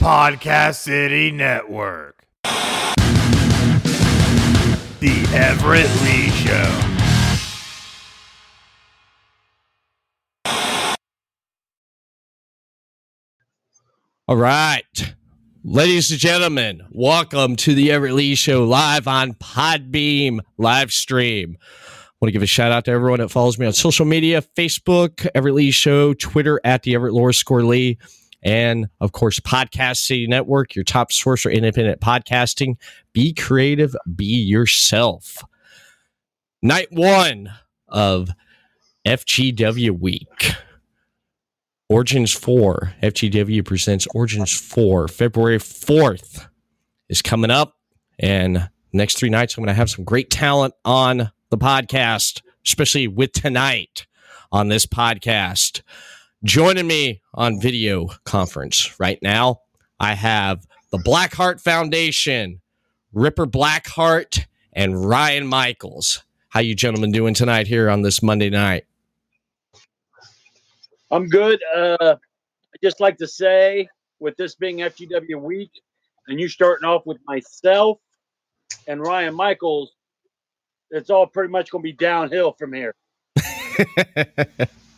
Podcast City Network. The Everett Lee Show. All right. Ladies and gentlemen, welcome to the Everett Lee Show live on Podbean live stream. I want to give a shout out to everyone that follows me on social media Facebook, Everett Lee Show, Twitter at the Everett Lower Score Lee, and of course, Podcast City Network, your top source for independent podcasting. Be creative, be yourself. Night one of FGW Week. Origins 4, FGW presents Origins 4, February 4th is coming up. And next three nights, I'm going to have some great talent on the podcast, especially with tonight on this podcast. Joining me on video conference right now, I have the Blackhart Foundation, Ripper Blackhart, and Ryan Michaels. How you gentlemen doing tonight here on this Monday night? I'm good. Uh, I just like to say, with this being FGW week, and you starting off with myself and Ryan Michaels, it's all pretty much going to be downhill from here.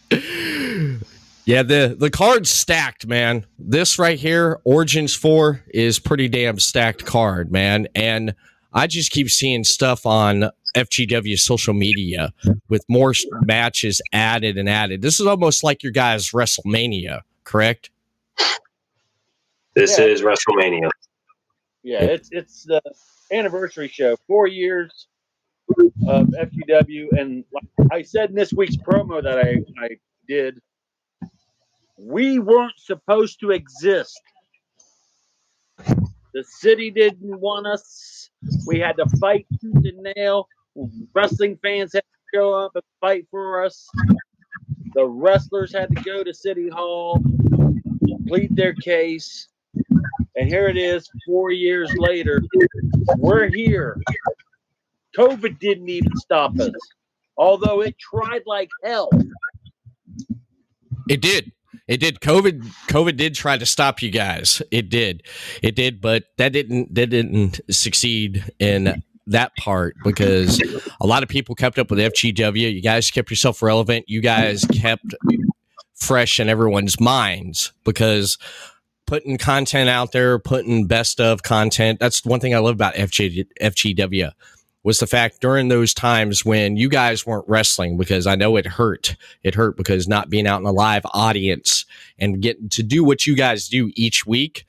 yeah, the the card's stacked, man. This right here, Origins Four, is pretty damn stacked card, man. And I just keep seeing stuff on FGW social media with more matches added and added. This is almost like your guys' WrestleMania, correct? This yeah. is WrestleMania. Yeah, it's it's the anniversary show. Four years of FGW, and like I said in this week's promo that I I did, we weren't supposed to exist. The city didn't want us. We had to fight tooth and nail. Wrestling fans had to show up and fight for us. The wrestlers had to go to City Hall, complete their case. And here it is, four years later. We're here. COVID didn't even stop us, although it tried like hell. It did. It did. COVID. COVID did try to stop you guys. It did. It did, but that didn't. That didn't succeed in that part because a lot of people kept up with FGW. You guys kept yourself relevant. You guys kept fresh in everyone's minds because putting content out there, putting best of content. That's one thing I love about FG, FGW was the fact during those times when you guys weren't wrestling because I know it hurt. It hurt because not being out in a live audience and getting to do what you guys do each week,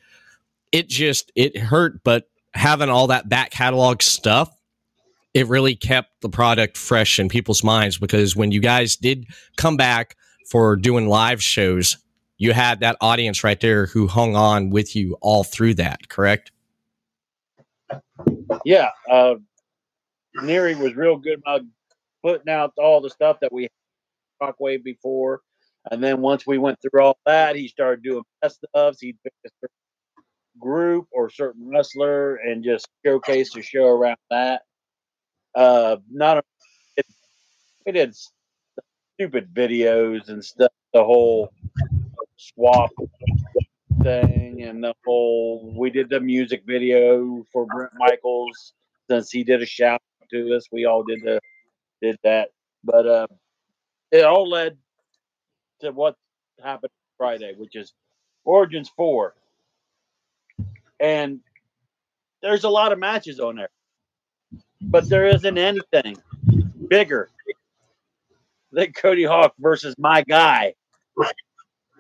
it just it hurt. But having all that back catalog stuff, it really kept the product fresh in people's minds because when you guys did come back for doing live shows, you had that audience right there who hung on with you all through that, correct? Yeah. Uh, Neary was real good about putting out all the stuff that we had Shockwave before. And then once we went through all that, he started doing best ofs. He'd pick a certain group or certain wrestler and just showcase the show around that. Uh, not we did stupid videos and stuff. The whole swap thing and the whole we did the music video for Brent Michaels since he did a shout to us. We all did the did that, but uh, it all led to what happened Friday, which is Origins Four, and there's a lot of matches on there, but there isn't anything bigger than Cody Hawk versus my guy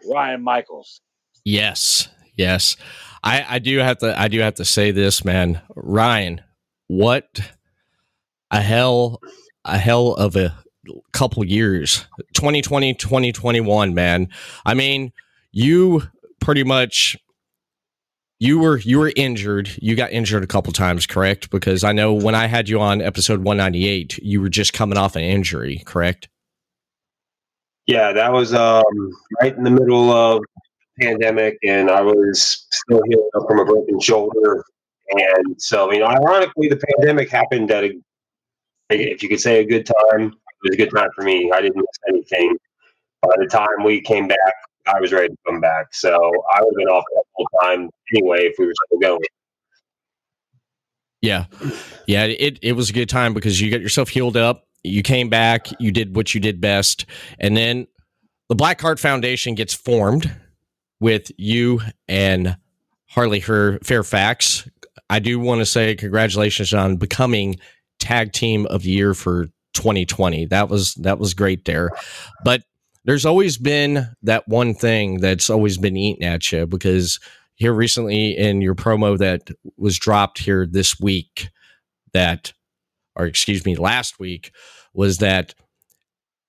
Ryan Michaels. Yes, yes. I, I do have to I do have to say this, man. Ryan, what a hell a hell of a couple years. 2020 2021 man. I mean you pretty much you were you were injured. You got injured a couple times correct? Because i know when i had you on episode 198 you were just coming off an injury correct? Yeah that was um, right in the middle of pandemic and i was still healing up from a broken shoulder. And so you know ironically the pandemic happened at a if you could say a good time, it was a good time for me. I didn't miss anything. By the time we came back I was ready to come back. So I would have been off that whole time anyway if we were still going. Yeah. Yeah. It, it was a good time because you got yourself healed up. You came back. You did what you did best. And then the Blackhart Foundation gets formed with you and Harley Her Fairfax. I do want to say congratulations on becoming tag team of year for 2020. That was that was great there. But there's always been that one thing that's always been eating at you because here recently in your promo that was dropped here this week that or excuse me last week was that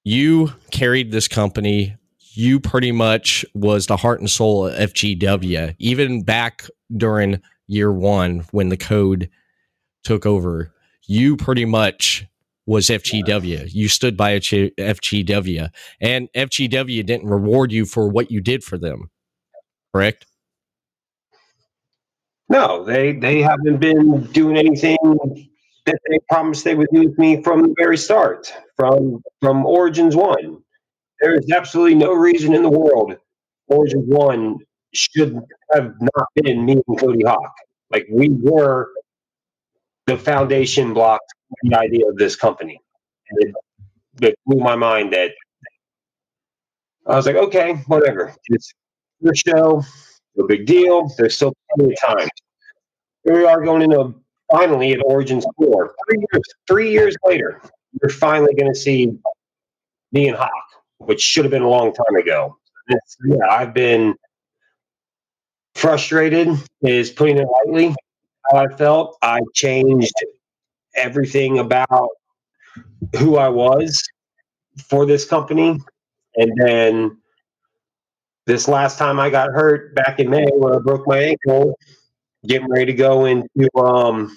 you carried this company you pretty much was the heart and soul of FGW even back during year 1 when the code took over you pretty much was FGW. You stood by FGW, and FGW didn't reward you for what you did for them. Correct? No, they they haven't been doing anything that they promised they would do with me from the very start, from from Origins One. There is absolutely no reason in the world Origins One should have not been me and Cody Hawk. Like we were the foundation blocks the idea of this company. And it, it blew my mind that I was like, okay, whatever. It's your show, no big deal. There's still plenty of time. Here we are going into finally at Origins 4. Three years, three years later, you're finally going to see me and Hawk, which should have been a long time ago. It's, yeah, I've been frustrated, is putting it lightly, how I felt. I changed everything about who I was for this company. And then this last time I got hurt back in May when I broke my ankle, getting ready to go into um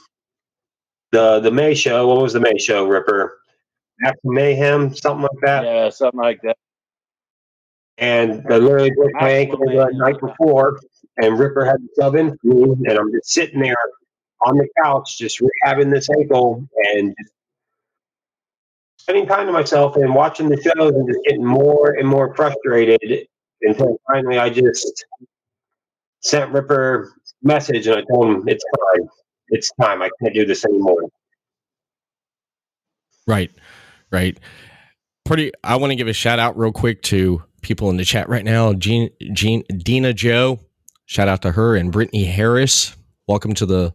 the the May show. What was the May show, Ripper? After Mayhem, something like that. Yeah, something like that. And I literally broke my ankle the night before, and Ripper had to sub in for me, and I'm just sitting there on the couch, just rehabbing this ankle and spending time to myself and watching the shows and just getting more and more frustrated until finally I just sent Ripper message and I told him it's time. It's time. I can't do this anymore. Right. Right. Pretty I want to give a shout out real quick to people in the chat right now. Jean Jean Dina Joe. Shout out to her and Brittany Harris. Welcome to the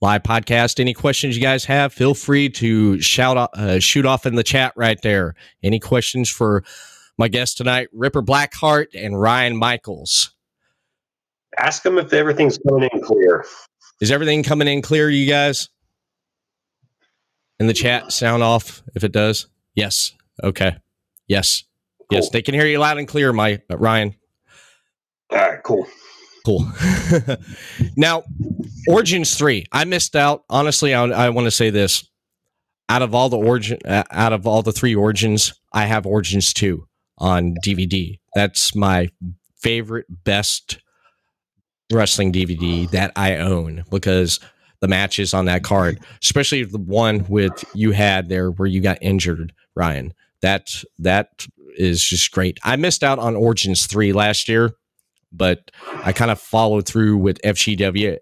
live podcast. Any questions you guys have, feel free to shout uh, shoot off in the chat right there. Any questions for my guest tonight, Ripper Blackhart and Ryan Michaels? Ask them if everything's coming in clear. Is everything coming in clear, you guys? In the chat, sound off if it does. Yes. Okay. Yes. Cool. Yes, they can hear you loud and clear, my uh, Ryan. All right, cool. Cool. now, Origins 3, I missed out. Honestly, I, I want to say this. Out of all the origin uh, out of all the three origins, I have Origins 2 on DVD. That's my favorite best wrestling DVD that I own because the matches on that card, especially the one with you had there where you got injured, Ryan. That that is just great. I missed out on Origins 3 last year but I kind of followed through with FGW,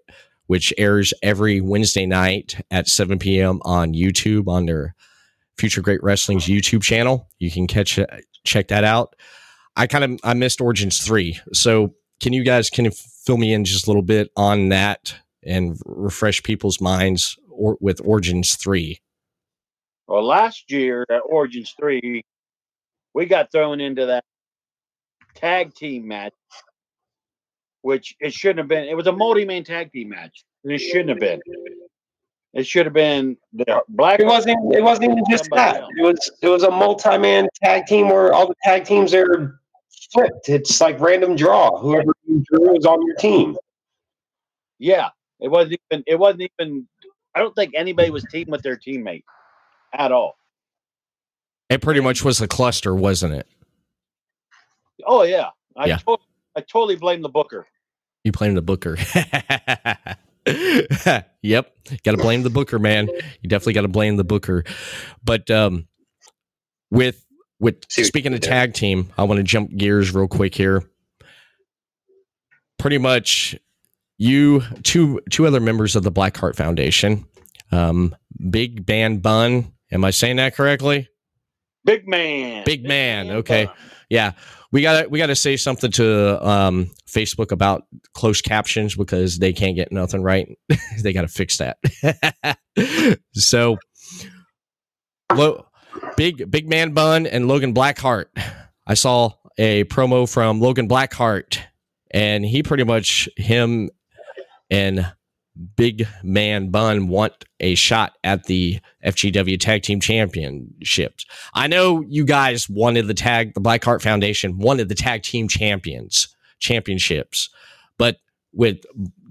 which airs every Wednesday night at 7 p.m. on YouTube on their Future Great Wrestling's YouTube channel. You can catch uh, check that out. I kind of I missed Origins three, so can you guys can fill me in just a little bit on that and refresh people's minds or, with Origins three? Well, last year at Origins three, we got thrown into that tag team match which it shouldn't have been. It was a multi-man tag team match, and it shouldn't have been. It should have been the black. It wasn't. It wasn't even just that. Else. It was. It was a multi-man tag team where all the tag teams are flipped. It's like random draw. Whoever you drew is on your team. Yeah, it wasn't even. It wasn't even. I don't think anybody was teaming with their teammate at all. It pretty much was a cluster, wasn't it? Oh yeah, I yeah. Totally, I totally blame the booker. You blame the booker. yep, got to blame the booker, man. You definitely got to blame the booker. But um, with with speaking of tag team, I want to jump gears real quick here. pretty much you two two other members of the Blackhart Foundation, um, Big Man Bun. Am I saying that correctly? Big man. Big man. Okay. Yeah, we got to we got to say something to um, Facebook about closed captions because they can't get nothing right. they got to fix that. so, Lo- big big man bun and Logan Blackhart. I saw a promo from Logan Blackhart, and he pretty much him and Big Man Bun want a shot at the FGW Tag Team Championships. I know you guys wanted the tag, the Blackhart Foundation wanted the tag team champions championships, but with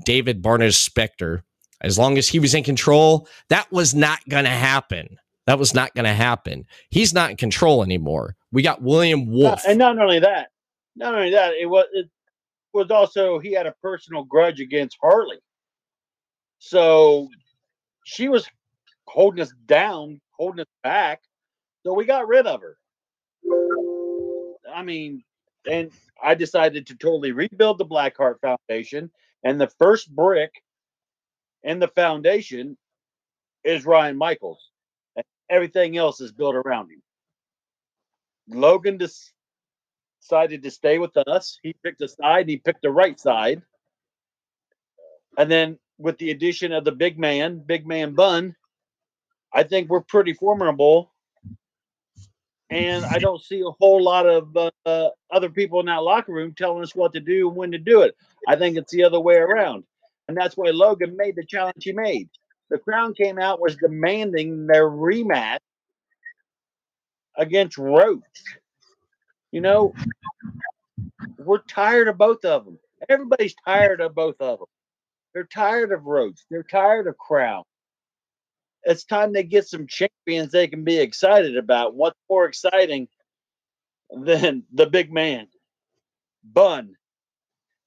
David Barnabas Spector, as long as he was in control, that was not going to happen. That was not going to happen. He's not in control anymore. We got William uh, Wolf. and not only that, not only that, it was it was also he had a personal grudge against Harley. So she was holding us down, holding us back. So we got rid of her. I mean, and I decided to totally rebuild the Blackhart Foundation. And the first brick in the foundation is Ryan Michaels. And everything else is built around him. Logan decided to stay with us. He picked a side, he picked the right side. And then with the addition of the big man, big man bun, I think we're pretty formidable. And I don't see a whole lot of uh, other people in that locker room telling us what to do and when to do it. I think it's the other way around. And that's why Logan made the challenge he made. The Crown came out, was demanding their rematch against Roach. You know, we're tired of both of them. Everybody's tired of both of them. They're tired of Roach. They're tired of Crown. It's time they get some champions they can be excited about. What's more exciting than the big man, Bun,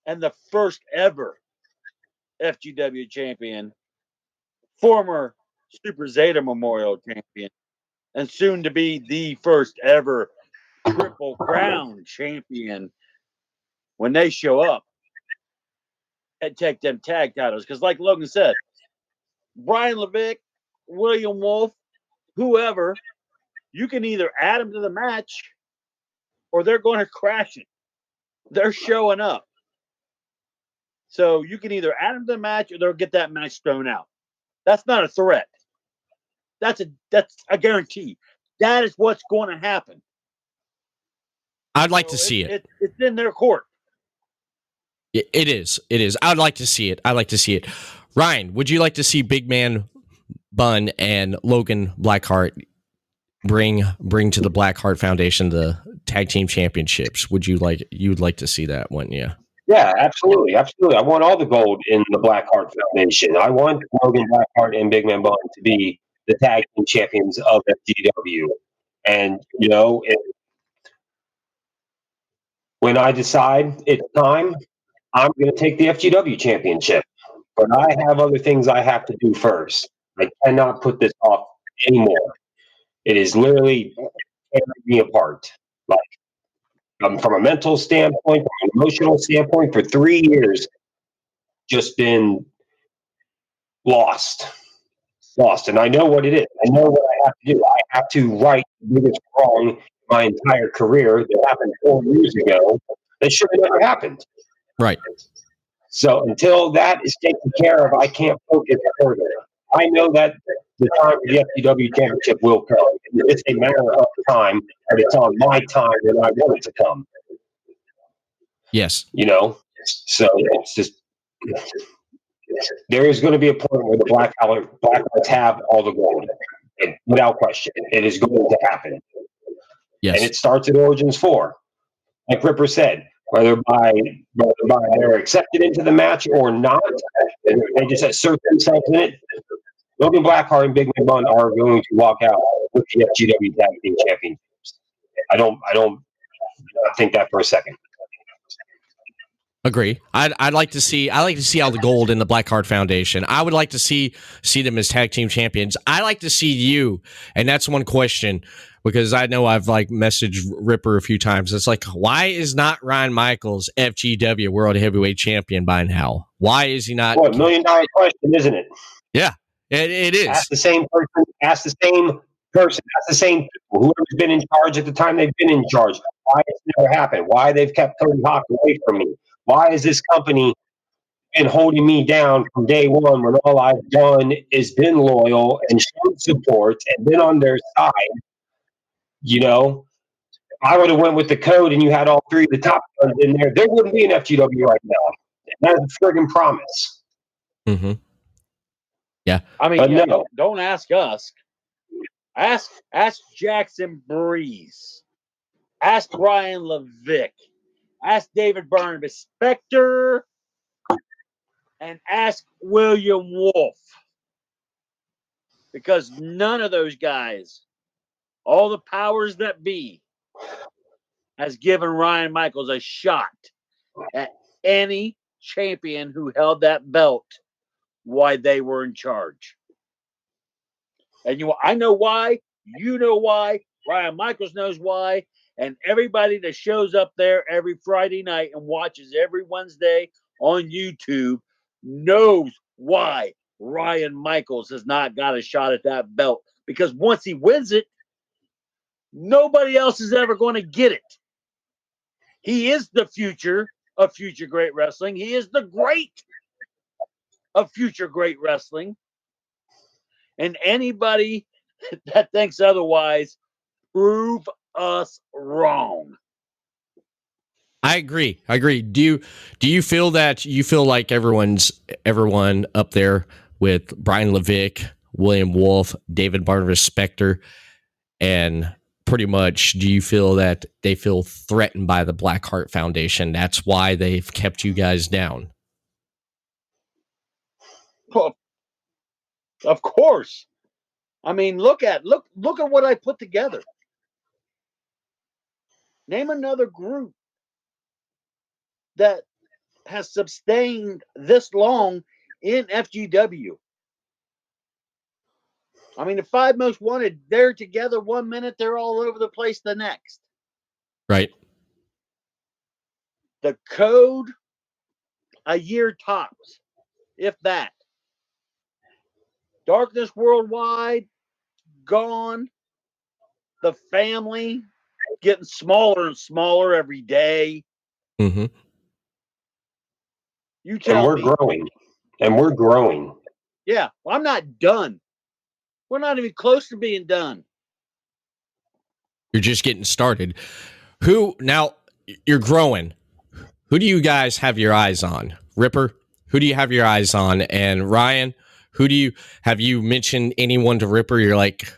and the first ever FGW champion, former Super Zeta Memorial champion, and soon to be the first ever Triple Crown champion when they show up take them tag titles. Because, like Logan said, Brian Levick, William Wolf, whoever, you can either add them to the match or they're going to crash it. They're showing up. So you can either add them to the match or they'll get that match thrown out. That's not a threat. That's a that's a guarantee. That is what's going to happen. I'd like So to see it. it. It's in their court. It, is. It is. I'd like to see it. I'd like to see it. Ryan, would you like to see Big Man Bun and Logan Blackhart bring bring to the Blackhart Foundation the tag team championships? Would you like you'd like to see that, wouldn't you? Yeah, absolutely, absolutely. I want all the gold in the Blackhart Foundation. I want Logan Blackhart and Big Man Bun to be the tag team champions of FGW. And you know, it, when I decide it's time, I'm going to take the FGW championship. But I have other things I have to do first. I cannot put this off anymore. It is literally tearing me apart. Like um, from a mental standpoint, from an emotional standpoint, for three years, just been lost, lost. And I know what it is. I know what I have to do. I have to right the biggest wrong my entire career that happened four years ago. That should have never happened. Right. So until that is taken care of, I can't focus further. I know that the time for the FGW championship will come. It's a matter of time, and it's on my time when I want it to come. Yes. You know, so it's just there is going to be a point where the black collar black Hearts have all the gold, and without question, it is going to happen. Yes. And it starts at Origins Four, like Ripper said. Whether by whether by they're accepted into the match or not, they just assert themselves in it. Logan Blackhart and Big Man are going to walk out with the FGW Tag Team Championships. I don't, I don't think that for a second. Agree. I'd, I'd like to see I like to see all the gold in the Blackhart Foundation. I would like to see see them as tag team champions. I like to see you, and that's one question because I know I've like messaged Ripper a few times. It's like, why is not Ryan Michaels FGW World Heavyweight Champion by now? Why is he not? What million dollar question, isn't it? Yeah, it, it is. Ask the same person. Ask the same person. Ask the same people. Whoever's been in charge at the time they've been in charge. Why it's never happened? Why they've kept Cody Hawk away from me? Why is this company been holding me down from day one when all I've done is been loyal and shown support and been on their side? You know, if I would have went with the code and you had all three of the top guns in there, there wouldn't be an FGW right now. That's a friggin' promise. hmm I mean, yeah, no. don't ask us. Ask ask Jackson Breeze. Ask Ryan Levick. Ask David Barnabas Spector. And ask William Wolf. Because none of those guys, all the powers that be, has given Ryan Michaels a shot at any champion who held that belt why they were in charge. And you I know why, you know why, Ryan Michaels knows why, and everybody that shows up there every Friday night and watches every Wednesday on YouTube knows why Ryan Michaels has not got a shot at that belt because once he wins it, nobody else is ever going to get it. He is the future of future great wrestling. He is the great of future great wrestling. And anybody that thinks otherwise, prove us wrong. I agree. I agree. Do you do you feel that you feel like everyone's everyone up there with Brian Levick, William Wolf, David Barnabas Spector, and pretty much do you feel that they feel threatened by the Blackhart Foundation? That's why they've kept you guys down. Well, Of course. I mean, look at look look at what I put together. Name another group that has sustained this long in FGW. I mean, the five most wanted, they're together one minute, they're all over the place the next. Right. The code, a year tops, if that. Darkness Worldwide, gone. The family getting smaller and smaller every day. Mm-hmm. You And we're me. growing. And we're growing. Yeah, well, I'm not done. We're not even close to being done. You're just getting started. Who now you're growing. Who do you guys have your eyes on? Ripper, who do you have your eyes on? And Ryan, who do you have you mentioned anyone to Ripper? You're like,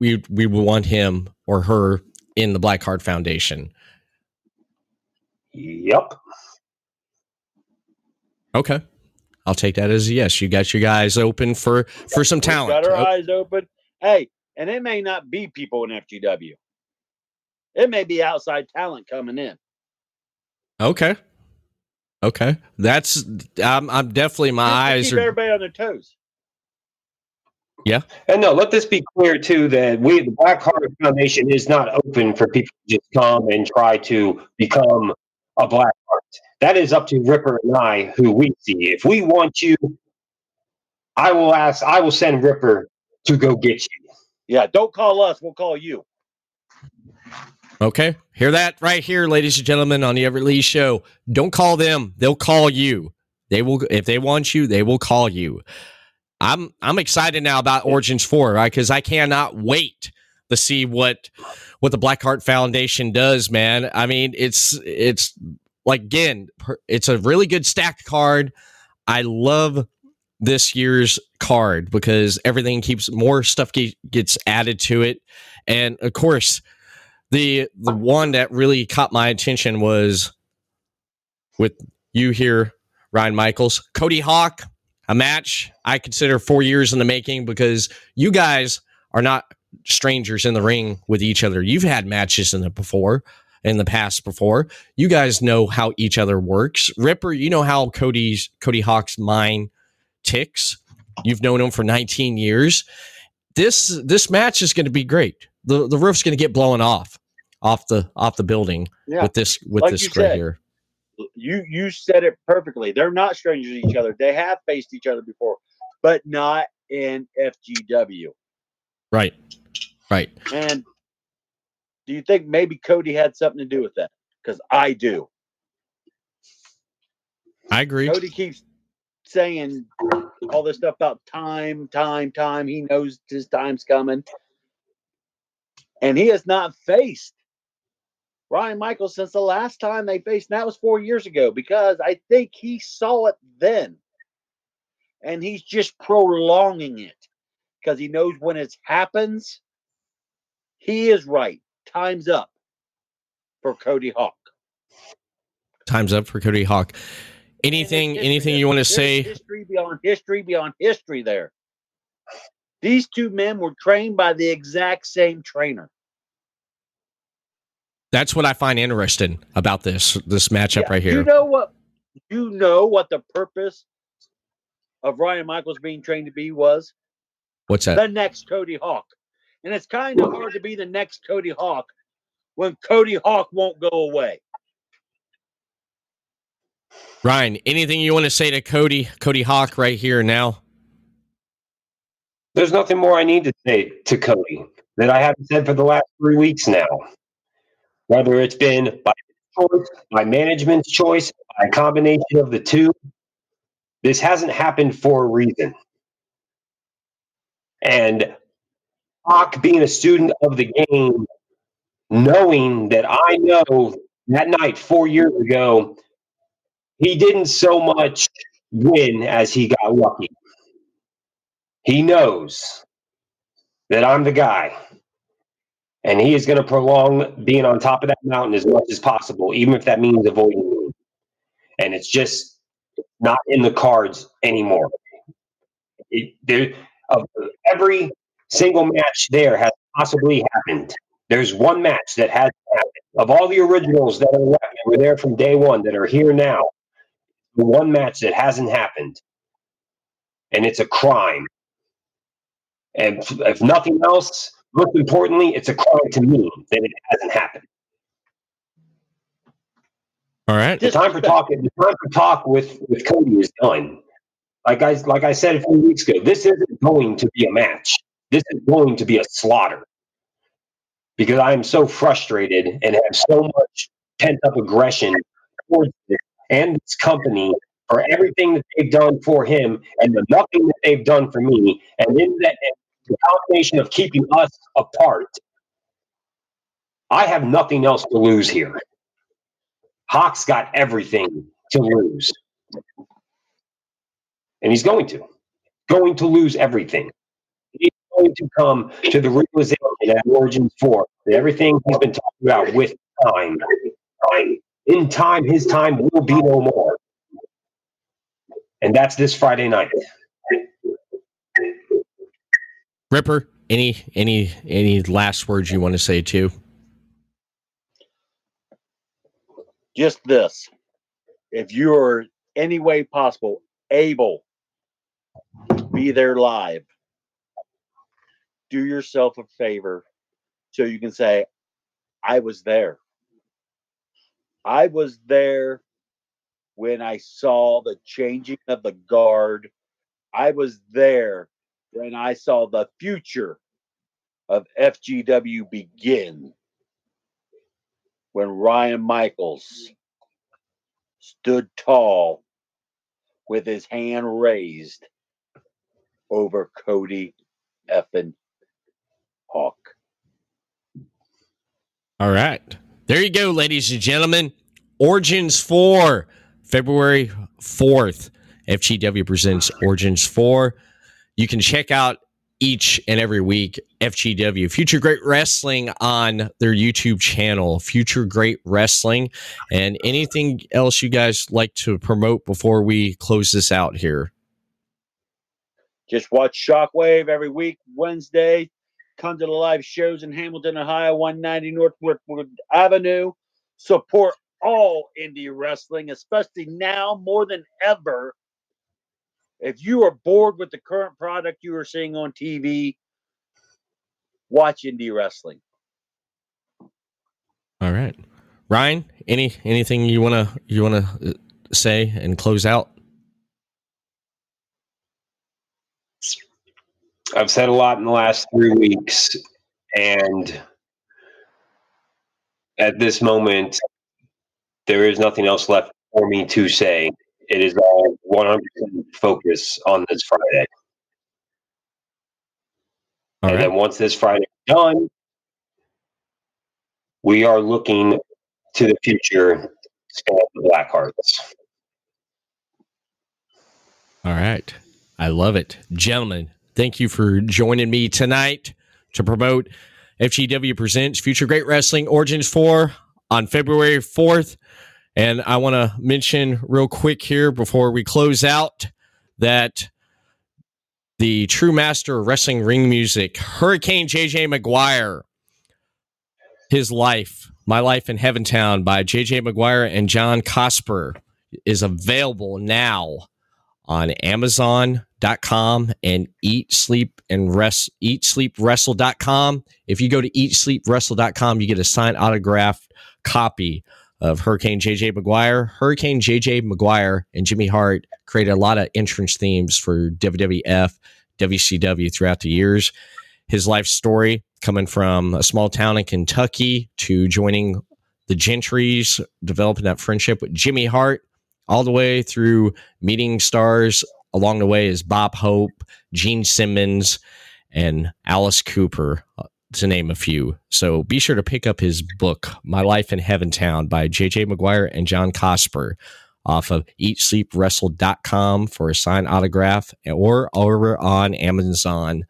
we we want him or her in the Blackhart Foundation. Yep. Okay. I'll take that as a yes. You got your guys open for for some talent. Got our Oh, eyes open. Hey, and it may not be people in FGW. It may be outside talent coming in. Okay. Okay. That's I'm I'm definitely my Just eyes keep are everybody on their toes. And no, let this be clear too that we, the Blackhart Foundation, is not open for people to just come and try to become a Black Heart. That is up to Ripper and I, who we see. If we want you, I will ask. I will send Ripper to go get you. Yeah, don't call us. We'll call you. Okay. Hear that right here, ladies and gentlemen, on the Everett Lee show. Don't call them. They'll call you. They will if they want you, they will call you. I'm I'm excited now about Origins 4, right? Because I cannot wait to see what what the Blackhart Foundation does, man. I mean, it's it's like again, it's a really good stacked card. I love this year's card because everything keeps more stuff ge- gets added to it, and of course, the the one that really caught my attention was with you here, Ryan Michaels, Cody Hawk, a match I consider four years in the making because you guys are not strangers in the ring with each other. You've had matches in the before. in the past before. You guys know how each other works. Ripper, you know how Cody's Cody Hawk's mind ticks. You've known him for 19 years. This this match is going to be great. The the roof's going to get blown off off the off the building Yeah. with this with Like this right said. here. You you said it perfectly. They're not strangers to each other. They have faced each other before, but not in FGW. Right. Right. And do you think maybe Cody had something to do with that? Because I do. I agree. Cody keeps saying all this stuff about time, time, time. He knows his time's coming. And he has not faced Ryan Michaels since the last time they faced, and that was four years ago, because I think he saw it then. And he's just prolonging it because he knows when it happens, he is right. Time's up for Cody Hawk. Time's up for Cody Hawk. Anything anything you want to say? History beyond history beyond history there. These two men were trained by the exact same trainer. That's what I find interesting about this this matchup Yeah, right here. You know what? You know what the purpose of Ryan Michaels being trained to be was What's that? the next Cody Hawk, and it's kind of hard to be the next Cody Hawk when Cody Hawk won't go away. Ryan, anything you want to say to Cody Cody Hawk right here now? There's nothing more I need to say to Cody that I haven't said for the last three weeks now. Whether it's been by choice, by management's choice, by a combination of the two, this hasn't happened for a reason. And Hawk being a student of the game, knowing that I know that night four years ago, he didn't so much win as he got lucky. He knows that I'm the guy. And he is going to prolong being on top of that mountain as much as possible, even if that means avoiding me. And it's just not in the cards anymore. It, there, of every single match there has possibly happened. There's one match that has happened. Of all the originals that are left, were there from day one, that are here now, one match that hasn't happened. And it's a crime. And if nothing else, most importantly, it's a crime to me that it hasn't happened. All right. The time for talking, the time for talk with with Cody is done. Like I like I said a few weeks ago, this isn't going to be a match. This is going to be a slaughter. Because I am so frustrated and have so much pent up aggression towards this and this company for everything that they've done for him and the nothing that they've done for me. And in that and the combination of keeping us apart, I have nothing else to lose here. Hawk's got everything to lose. And he's going to. Going to lose everything. He's going to come to the realization at Origins 4 that everything he's been talking about with time, in time, his time will be no more. And that's this Friday night. Ripper, any any any last words you want to say too? Just this. If you're any way possible able be there live, do yourself a favor so you can say, I was there. I was there when I saw the changing of the guard. I was there when I saw the future of FGW begin. When Ryan Michaels stood tall with his hand raised over Cody effing Hawk. All right. There you go, ladies and gentlemen. Origins 4, February 4th. FGW presents Origins 4. You can check out each and every week FGW Future Great Wrestling on their YouTube channel, Future Great Wrestling. And anything else you guys like to promote before we close this out here? Just watch Shockwave every week, Wednesday. Come to the live shows in Hamilton, Ohio, 190 North Woodward Avenue. support all indie wrestling, especially now more than ever. If you are bored with the current product you are seeing on TV, watch indie wrestling. All right, Ryan. Any anything you wanna you wanna uh, say and close out? I've said a lot in the last three weeks, and at this moment, there is nothing else left for me to say. It is all 100% focus on this Friday. All and right. then once this Friday is done, we are looking to the future, stand the Blackharts. All right. I love it. Gentlemen, thank you for joining me tonight to promote FGW Presents Future Great Wrestling Origins 4 on February 4th. And I want to mention real quick here before we close out that the true master of wrestling ring music, Hurricane JJ McGuire, his life, My Life in Heaventown by JJ McGuire and John Cosper is available now on amazon.com and eat sleep and rest eat sleep wrestle.com if you go to eat sleep wrestle.com you get a signed autographed copy of hurricane jj mcguire hurricane jj mcguire and jimmy hart created a lot of entrance themes for wwf wcw throughout the years. His life story coming from a small town in kentucky to joining the gentrys developing that friendship with jimmy hart all the way through meeting stars. Along the way is Bob Hope, Gene Simmons, and Alice Cooper, to name a few. So be sure to pick up his book, My Life in Heaventown by JJ McGuire and John Cosper off of eatsleepwrestle.com for a signed autograph or over on amazon.com.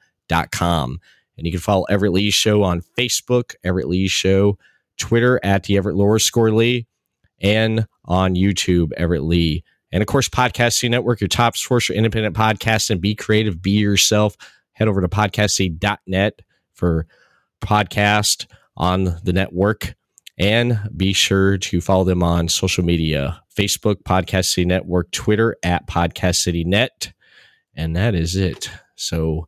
And you can follow Everett Lee Show on Facebook, Everett Lee Show, Twitter at the Everett Lower Score Lee, and on YouTube, Everett Lee. And of course, Podcast City Network, your top source for independent podcasts and be creative, be yourself. Head over to podcastcity.net for podcast on the network. And be sure to follow them on social media Facebook, Podcast City Network, Twitter at Podcast City Net. And that is it. So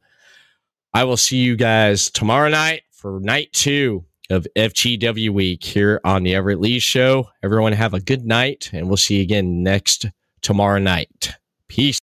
I will see you guys tomorrow night for night two of FGW Week here on the Everett Lee Show. Everyone have a good night, and we'll see you again next tomorrow night. Peace.